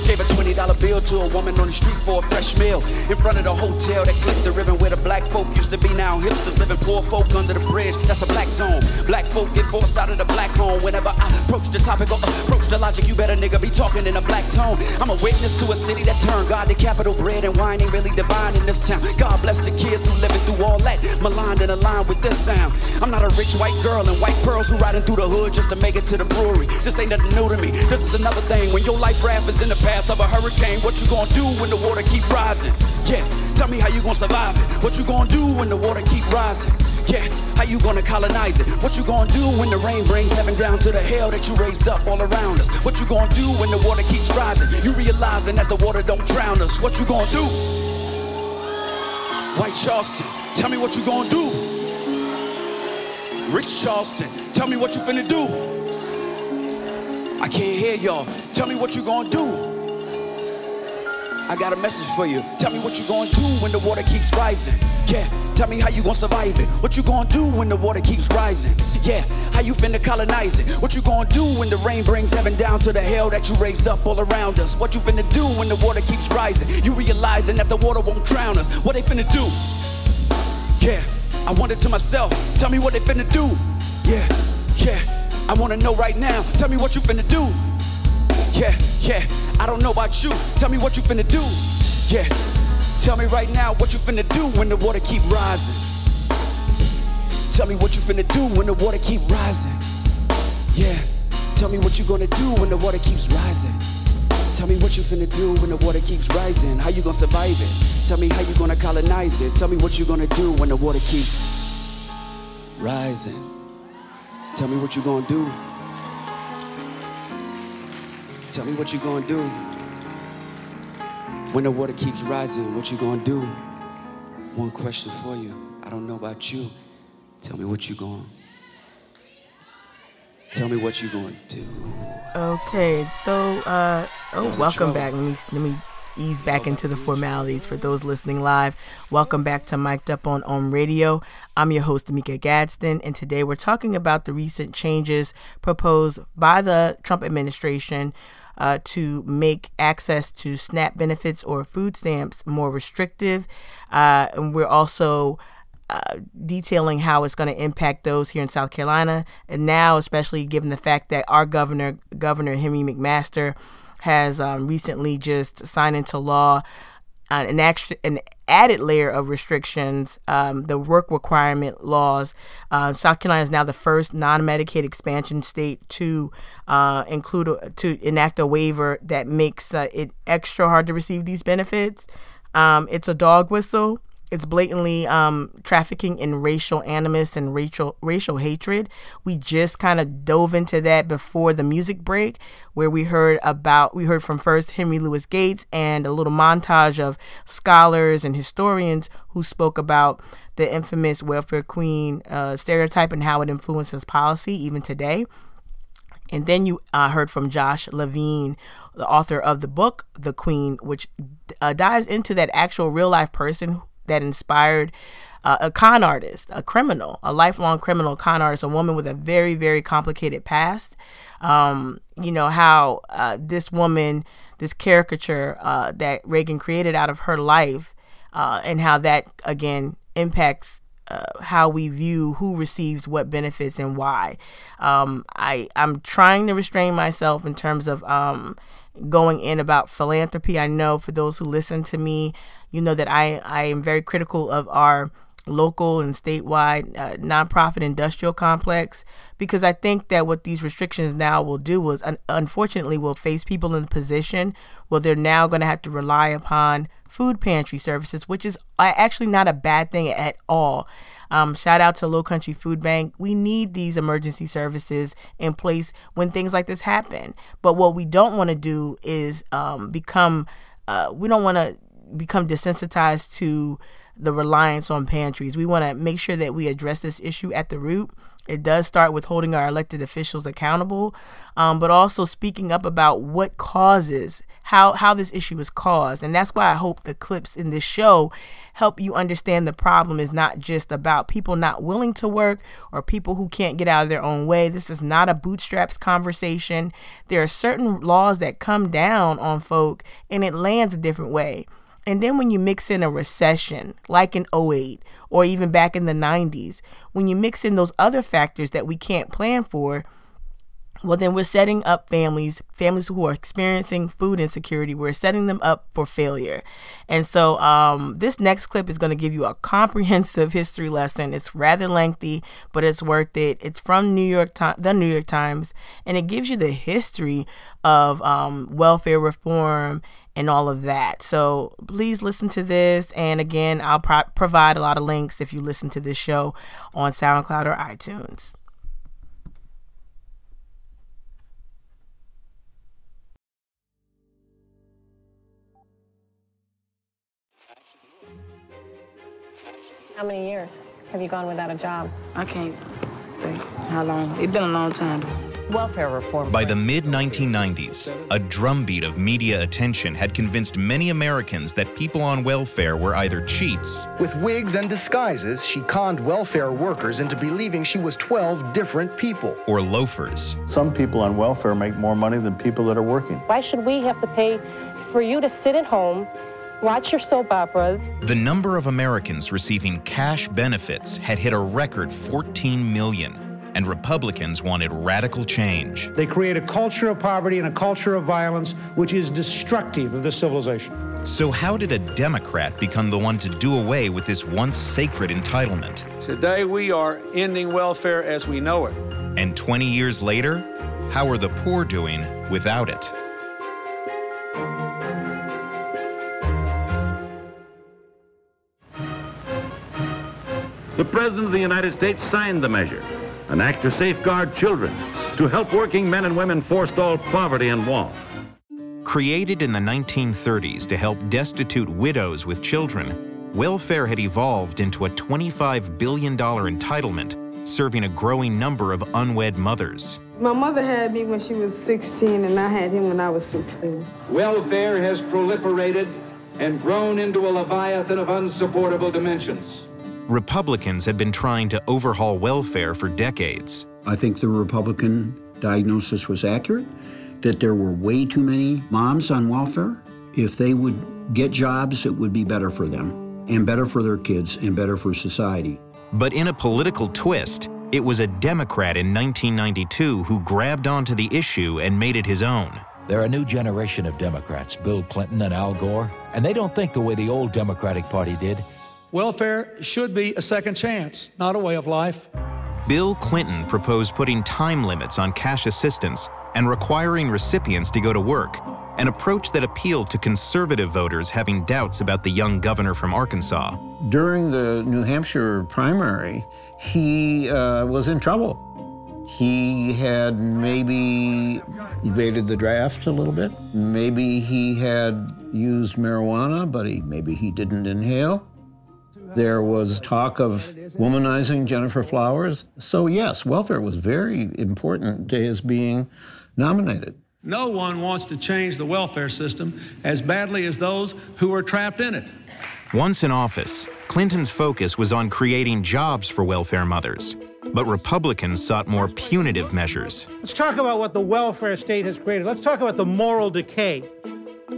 Gave a $20 bill to a woman on the street for a fresh meal. In front of the hotel that clipped the ribbon where the black folk used to be. Now hipsters living poor folk under the bridge. That's a black zone. Black folk get forced out of the black home. Whenever I approach the topic or approach the logic, you better nigga be talking in a black tone. I'm a witness to a city that turned God to capital bread and wine ain't really divine in this town. God bless the kids who living through all that, maligned and aligned with this sound. I'm not a rich white girl and white pearls who riding through the hood just to make it to the brewery. This ain't nothing new to me. This is another thing. When your life raft is in the path of a hurricane, what you gonna do when the water keep rising? Yeah, tell me how you gonna survive it. What you gonna do when the water keep rising? Yeah, how you gonna colonize it? What you gonna do when the rain brings heaven down to the hell that you raised up all around us? What you gonna do when the water keeps rising? You realizing that the water don't drown us. What you gonna do? White Charleston, tell me what you gonna do. Rich Charleston, tell me what you finna do. I can't hear y'all. Tell me what you gonna do. I got a message for you. Tell me what you gonna do when the water keeps rising. Yeah, tell me how you gonna survive it. What you gonna do when the water keeps rising. Yeah, how you finna colonize it. What you gonna do when the rain brings heaven down to the hell that you raised up all around us. What you finna do when the water keeps rising. You realizing that the water won't drown us. What they finna do? Yeah, I wonder to myself. Tell me what they finna do. Yeah, yeah, I wanna know right now. Tell me what you finna do. Yeah, yeah, I don't know about you. Tell me what you finna do. Yeah, tell me right now what you finna do when the water keep rising. Tell me what you finna do when the water keep rising. Yeah, tell me what you gonna do when the water keeps rising. Tell me what you finna do when the water keeps rising. How you gonna survive it? Tell me how you gonna colonize it. Tell me what you gonna do when the water keeps rising. Tell me what you gonna do. Tell me what you gonna do. When the water keeps rising, what you gonna do? One question for you. I don't know about you. Tell me what you gonna Tell me what you gonna do. Okay, so uh oh, welcome back. Let me let me ease back into the formalities for those listening live. Welcome back to Mic'd Up on OHM Radio. I'm your host, Mika Gadsden, and today we're talking about the recent changes proposed by the Trump administration uh, to make access to SNAP benefits or food stamps more restrictive. Uh, and we're also uh, detailing how it's going to impact those here in South Carolina, and now especially given the fact that our governor, Governor Henry McMaster, has um, recently just signed into law uh, an extra an added layer of restrictions, um, the work requirement laws. Uh, South Carolina is now the first non-Medicaid expansion state to uh, include a, to enact a waiver that makes uh, it extra hard to receive these benefits. Um, it's a dog whistle it's blatantly um, trafficking in racial animus and racial racial hatred. We just kind of dove into that before the music break, where we heard about we heard from first Henry Louis Gates and a little montage of scholars and historians who spoke about the infamous welfare queen uh, stereotype and how it influences policy even today. And then you uh, heard from Josh Levin, the author of the book The Queen, which uh, dives into that actual real life person that inspired uh, a con artist, a criminal, a lifelong criminal con artist, a woman with a very, very complicated past. Um, you know, how uh, this woman, this caricature uh, that Reagan created out of her life, uh, and how that, again, impacts uh, how we view who receives what benefits and why. Um, I I'm trying to restrain myself in terms of um, going in about philanthropy. I know for those who listen to me, you know that I, I am very critical of our local and statewide uh, nonprofit industrial complex because I think that what these restrictions now will do is un- unfortunately will face people in a position where they're now going to have to rely upon food pantry services, which is uh, actually not a bad thing at all. Um, shout out to Low Country Food Bank. We need these emergency services in place when things like this happen. But what we don't want to do is um, become, uh, we don't want to become desensitized to the reliance on pantries. We want to make sure that we address this issue at the root. It does start with holding our elected officials accountable, um, but also speaking up about what causes how how this issue is caused, and that's why I hope the clips in this show help you understand the problem is not just about people not willing to work or people who can't get out of their own way. This is not a bootstraps conversation. There are certain laws that come down on folk, and it lands a different way. And then when you mix in a recession, like in 08 or even back in the 90s, when you mix in those other factors that we can't plan for, well, then we're setting up families, families who are experiencing food insecurity, we're setting them up for failure. And so um, this next clip is going to give you a comprehensive history lesson. It's rather lengthy, but it's worth it. It's from New York Times, the New York Times, and it gives you the history of um, welfare reform and all of that. So please listen to this. And again, I'll pro- provide a lot of links if you listen to this show on SoundCloud or iTunes. How many years have you gone without a job? I can't think how long. It's been a long time. Welfare reform. By the mid 1990s, a drumbeat of media attention had convinced many Americans that people on welfare were either cheats. With wigs and disguises, she conned welfare workers into believing she was 12 different people. Or loafers. Some people on welfare make more money than people that are working. Why should we have to pay for you to sit at home? Watch your soap operas. The number of Americans receiving cash benefits had hit a record 14 million and Republicans wanted radical change. They create a culture of poverty and a culture of violence which is destructive of this civilization. So, how did a Democrat become the one to do away with this once sacred entitlement? Today, we are ending welfare as we know it. And 20 years later, how are the poor doing without it? The President of the United States signed the measure an act to safeguard children, to help working men and women forestall poverty and want. Created in the 1930s to help destitute widows with children, welfare had evolved into a $25 billion entitlement, serving a growing number of unwed mothers. My mother had me when she was 16, and I had him when I was 16. Welfare has proliferated and grown into a leviathan of unsupportable dimensions. Republicans had been trying to overhaul welfare for decades. I think the Republican diagnosis was accurate, that there were way too many moms on welfare. If they would get jobs, it would be better for them, and better for their kids, and better for society. But in a political twist, it was a Democrat in 1992 who grabbed onto the issue and made it his own. They're a new generation of Democrats, Bill Clinton and Al Gore, and they don't think the way the old Democratic Party did. Welfare should be a second chance, not a way of life. Bill Clinton proposed putting time limits on cash assistance and requiring recipients to go to work, an approach that appealed to conservative voters having doubts about the young governor from Arkansas. During the New Hampshire primary, he uh, was in trouble. He had maybe evaded the draft a little bit. Maybe he had used marijuana, but he, maybe he didn't inhale. There was talk of womanizing Gennifer Flowers. So, yes, welfare was very important to his being nominated. No one wants to change the welfare system as badly as those who are trapped in it. Once in office, Clinton's focus was on creating jobs for welfare mothers. But Republicans sought more punitive measures. Let's talk about what the welfare state has created. Let's talk about the moral decay.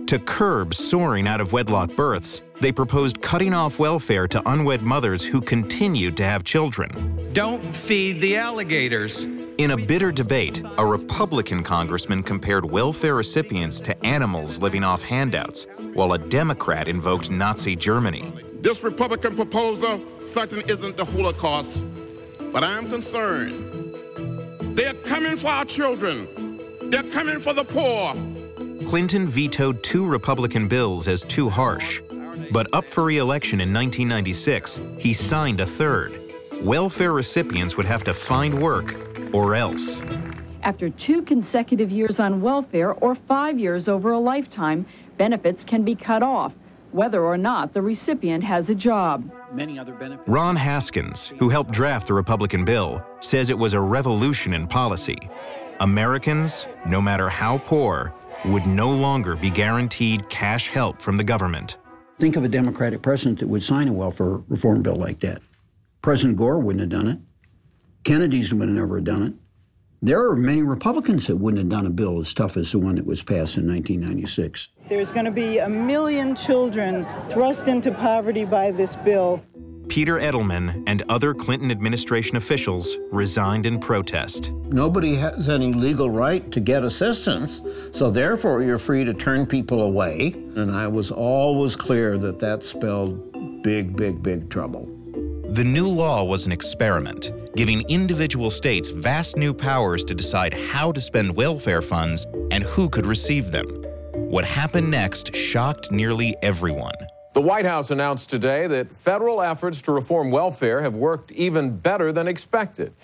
To curb soaring out of wedlock births, they proposed cutting off welfare to unwed mothers who continued to have children. Don't feed the alligators. In a bitter debate, a Republican congressman compared welfare recipients to animals living off handouts, while a Democrat invoked Nazi Germany. This Republican proposal certainly isn't the Holocaust, but I am concerned. They're coming for our children. They're coming for the poor. Clinton vetoed two Republican bills as too harsh. But up for re election in 1996, he signed a third. Welfare recipients would have to find work or else. After two consecutive years on welfare or five years over a lifetime, benefits can be cut off, whether or not the recipient has a job. Many other benefits. Ron Haskins, who helped draft the Republican bill, says it was a revolution in policy. Americans, no matter how poor, would no longer be guaranteed cash help from the government. Think of a Democratic president that would sign a welfare reform bill like that. President Gore wouldn't have done it. Kennedy's would have never done it. There are many Republicans that wouldn't have done a bill as tough as the one that was passed in 1996. There's going to be a million children thrust into poverty by this bill. Peter Edelman and other Clinton administration officials resigned in protest. Nobody has any legal right to get assistance, so therefore you're free to turn people away. And I was always clear that that spelled big, big, big trouble. The new law was an experiment, giving individual states vast new powers to decide how to spend welfare funds and who could receive them. What happened next shocked nearly everyone. The White House announced today that federal efforts to reform welfare have worked even better than expected.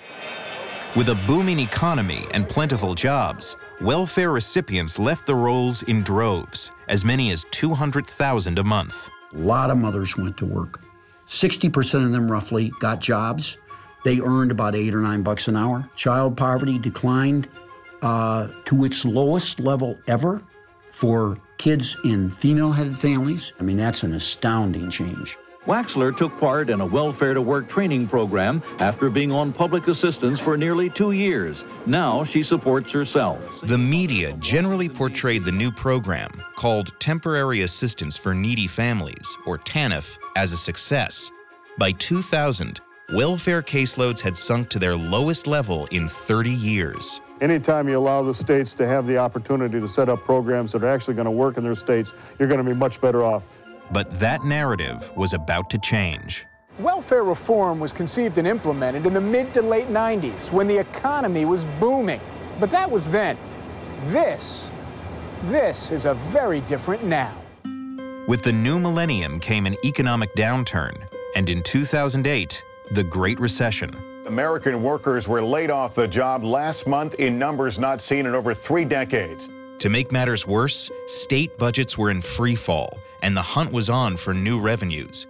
With a booming economy and plentiful jobs, welfare recipients left the rolls in droves, as many as 200,000 a month. A lot of mothers went to work. 60% of them roughly got jobs. They earned about eight or nine bucks an hour. Child poverty declined uh, to its lowest level ever for kids in female headed families. I mean, that's an astounding change. Waxler took part in a welfare to work training program after being on public assistance for nearly two years. Now she supports herself. The media generally portrayed the new program, called Temporary Assistance for Needy Families, or TANF, as a success. By 2000, welfare caseloads had sunk to their lowest level in 30 years. Anytime you allow the states to have the opportunity to set up programs that are actually going to work in their states, you're going to be much better off. But that narrative was about to change. Welfare reform was conceived and implemented in the mid to late 90s when the economy was booming. But that was then. This, this is a very different now. With the new millennium came an economic downturn, and in 2008, the Great Recession. American workers were laid off the job last month in numbers not seen in over three decades. To make matters worse, state budgets were in free fall, and the hunt was on for new revenues.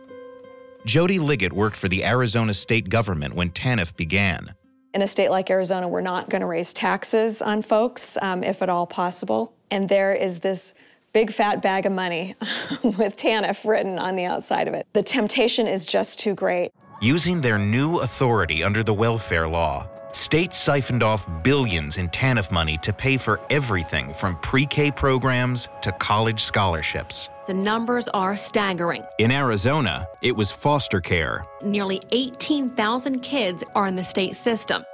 Jody Liggett worked for the Arizona state government when TANF began. In a state like Arizona, we're not going to raise taxes on folks, um, if at all possible. And there is this big fat bag of money with TANF written on the outside of it. The temptation is just too great. Using their new authority under the welfare law, states siphoned off billions in TANF money to pay for everything from pre K programs to college scholarships. The numbers are staggering. In Arizona, it was foster care. Nearly 18,000 kids are in the state system.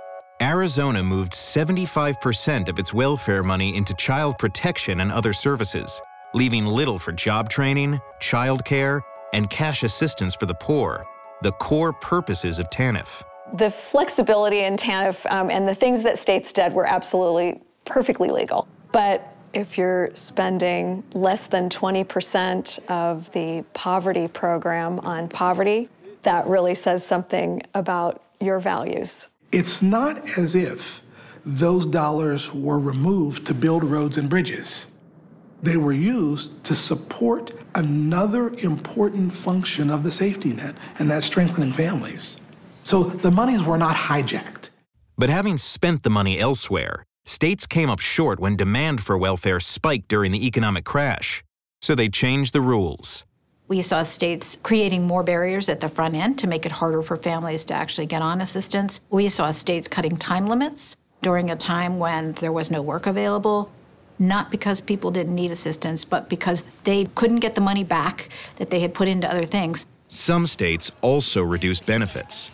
Arizona moved 75% of its welfare money into child protection and other services, leaving little for job training, child care, and cash assistance for the poor the core purposes of TANF. The flexibility in TANF um, and the things that states did were absolutely perfectly legal. But if you're spending less than 20% of the poverty program on poverty, that really says something about your values. It's not as if those dollars were removed to build roads and bridges. They were used to support another important function of the safety net, and that's strengthening families. So the monies were not hijacked. But having spent the money elsewhere, states came up short when demand for welfare spiked during the economic crash. So they changed the rules. We saw states creating more barriers at the front end to make it harder for families to actually get on assistance. We saw states cutting time limits during a time when there was no work available not because people didn't need assistance, but because they couldn't get the money back that they had put into other things. Some states also reduced benefits.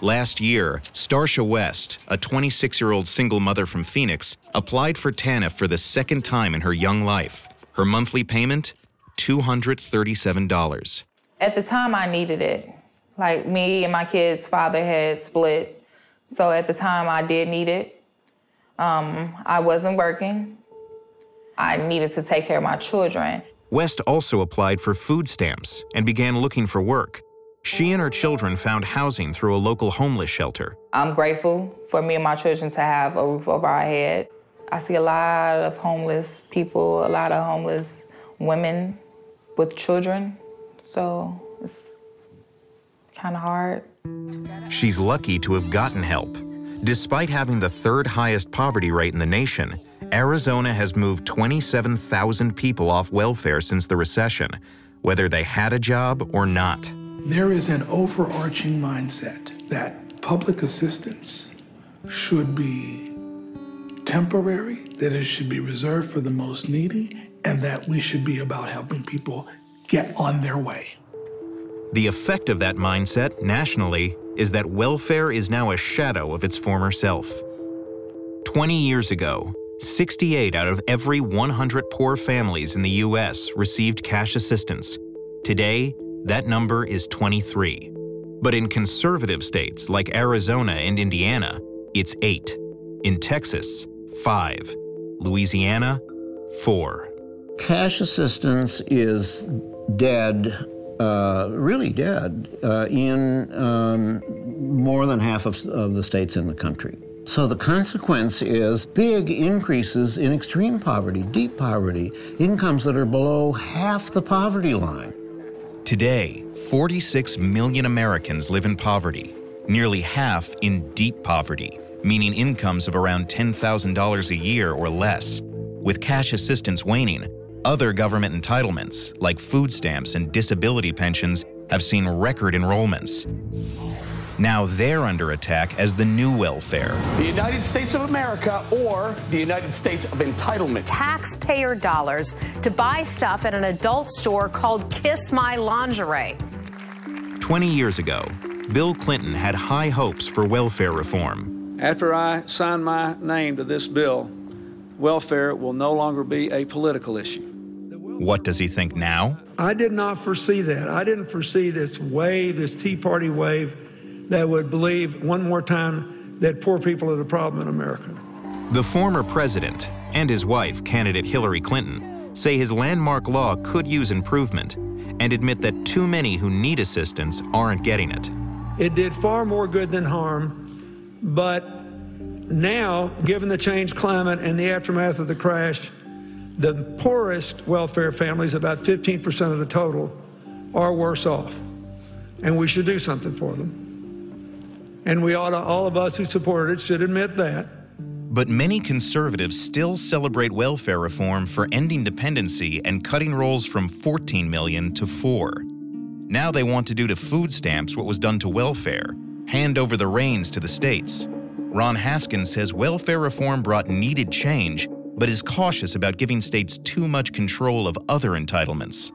Last year, Starsha West, a 26 year old single mother from Phoenix, applied for TANF for the second time in her young life. Her monthly payment $237. At the time, I needed it. Like me and my kid's father had split. So at the time, I did need it. Um, I wasn't working. I needed to take care of my children. West also applied for food stamps and began looking for work. She and her children found housing through a local homeless shelter. I'm grateful for me and my children to have a roof over our head. I see a lot of homeless people, a lot of homeless women with children, so it's kind of hard. She's lucky to have gotten help. Despite having the third highest poverty rate in the nation, Arizona has moved 27,000 people off welfare since the recession, whether they had a job or not. There is an overarching mindset that public assistance should be temporary, that it should be reserved for the most needy, and that we should be about helping people get on their way. The effect of that mindset nationally is that welfare is now a shadow of its former self. 20 years ago, 68 out of every 100 poor families in the U.S. received cash assistance. Today, that number is 23. But in conservative states like Arizona and Indiana, it's 8. In Texas, 5. Louisiana, 4. Cash assistance is dead, uh, really dead, uh, in um, more than half of, of the states in the country. So the consequence is big increases in extreme poverty, deep poverty, incomes that are below half the poverty line. Today, 46 million Americans live in poverty, nearly half in deep poverty, meaning incomes of around $10,000 a year or less. With cash assistance waning, other government entitlements, like food stamps and disability pensions, have seen record enrollments. Now they're under attack as the new welfare. The United States of America or the United States of Entitlement. Taxpayer dollars to buy stuff at an adult store called Kiss My Lingerie. 20 years ago, Bill Clinton had high hopes for welfare reform. After I sign my name to this bill, welfare will no longer be a political issue. What does he think now? I did not foresee that. I didn't foresee this wave, this Tea Party wave that would believe one more time that poor people are the problem in America. The former president and his wife, candidate Hillary Clinton, say his landmark law could use improvement and admit that too many who need assistance aren't getting it. It did far more good than harm, but now, given the changed climate and the aftermath of the crash, the poorest welfare families, about 15% of the total, are worse off. And we should do something for them. And we ought to, all of us who supported it should admit that. But many conservatives still celebrate welfare reform for ending dependency and cutting rolls from 14 million to 4. Now they want to do to food stamps what was done to welfare hand over the reins to the states. Ron Haskins says welfare reform brought needed change, but is cautious about giving states too much control of other entitlements.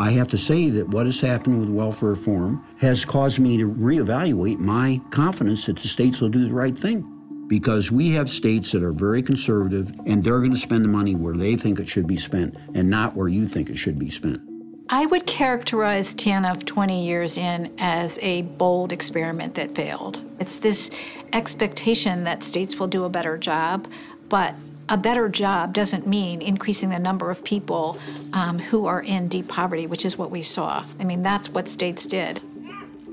I have to say that what has happened with welfare reform has caused me to reevaluate my confidence that the states will do the right thing. Because we have states that are very conservative and they're going to spend the money where they think it should be spent and not where you think it should be spent. I would characterize TANF 20 years in as a bold experiment that failed. It's this expectation that states will do a better job, but a better job doesn't mean increasing the number of people um, who are in deep poverty, which is what we saw. I mean, that's what states did.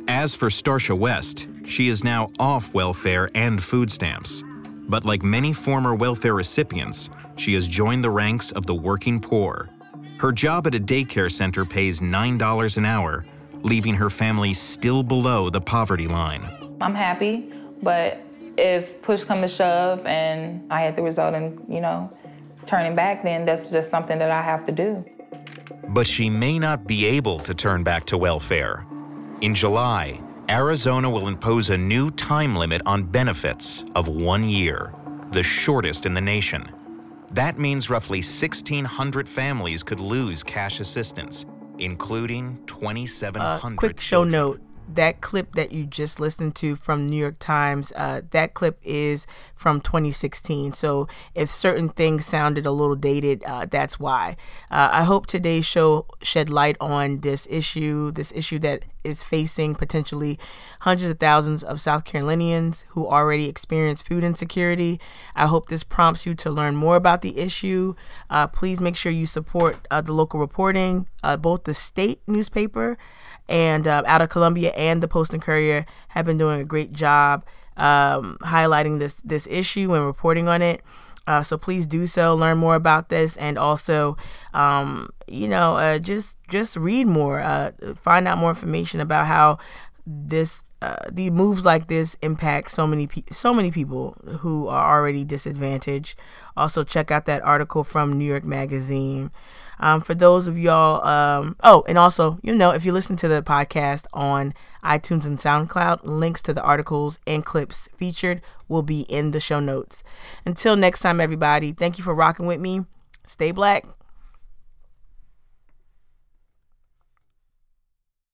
As for Starsha West, she is now off welfare and food stamps. But like many former welfare recipients, she has joined the ranks of the working poor. Her job at a daycare center pays $9 an hour, leaving her family still below the poverty line. I'm happy, but if push come to shove and I had to result in, you know, turning back, then that's just something that I have to do. But she may not be able to turn back to welfare. In July, Arizona will impose a new time limit on benefits of one year, the shortest in the nation. That means roughly 1,600 families could lose cash assistance, including 2,700. Uh, quick show note that clip that you just listened to from New York Times, uh, that clip is from 2016. So if certain things sounded a little dated, uh, that's why. Uh, I hope today's show shed light on this issue, this issue that is facing potentially hundreds of thousands of South Carolinians who already experience food insecurity. I hope this prompts you to learn more about the issue. Uh, please make sure you support uh, the local reporting, uh, both the state newspaper and uh, out of Columbia and the Post and Courier have been doing a great job um, highlighting this this issue and reporting on it. Uh, so please do so. Learn more about this, and also, um, you know, uh, just just read more. Uh, find out more information about how this uh, the moves like this impact so many pe- so many people who are already disadvantaged. Also, check out that article from New York Magazine. Um, for those of y'all, um, oh, and also, you know, if you listen to the podcast on iTunes and SoundCloud, links to the articles and clips featured will be in the show notes. Until next time, everybody, thank you for rocking with me. Stay black.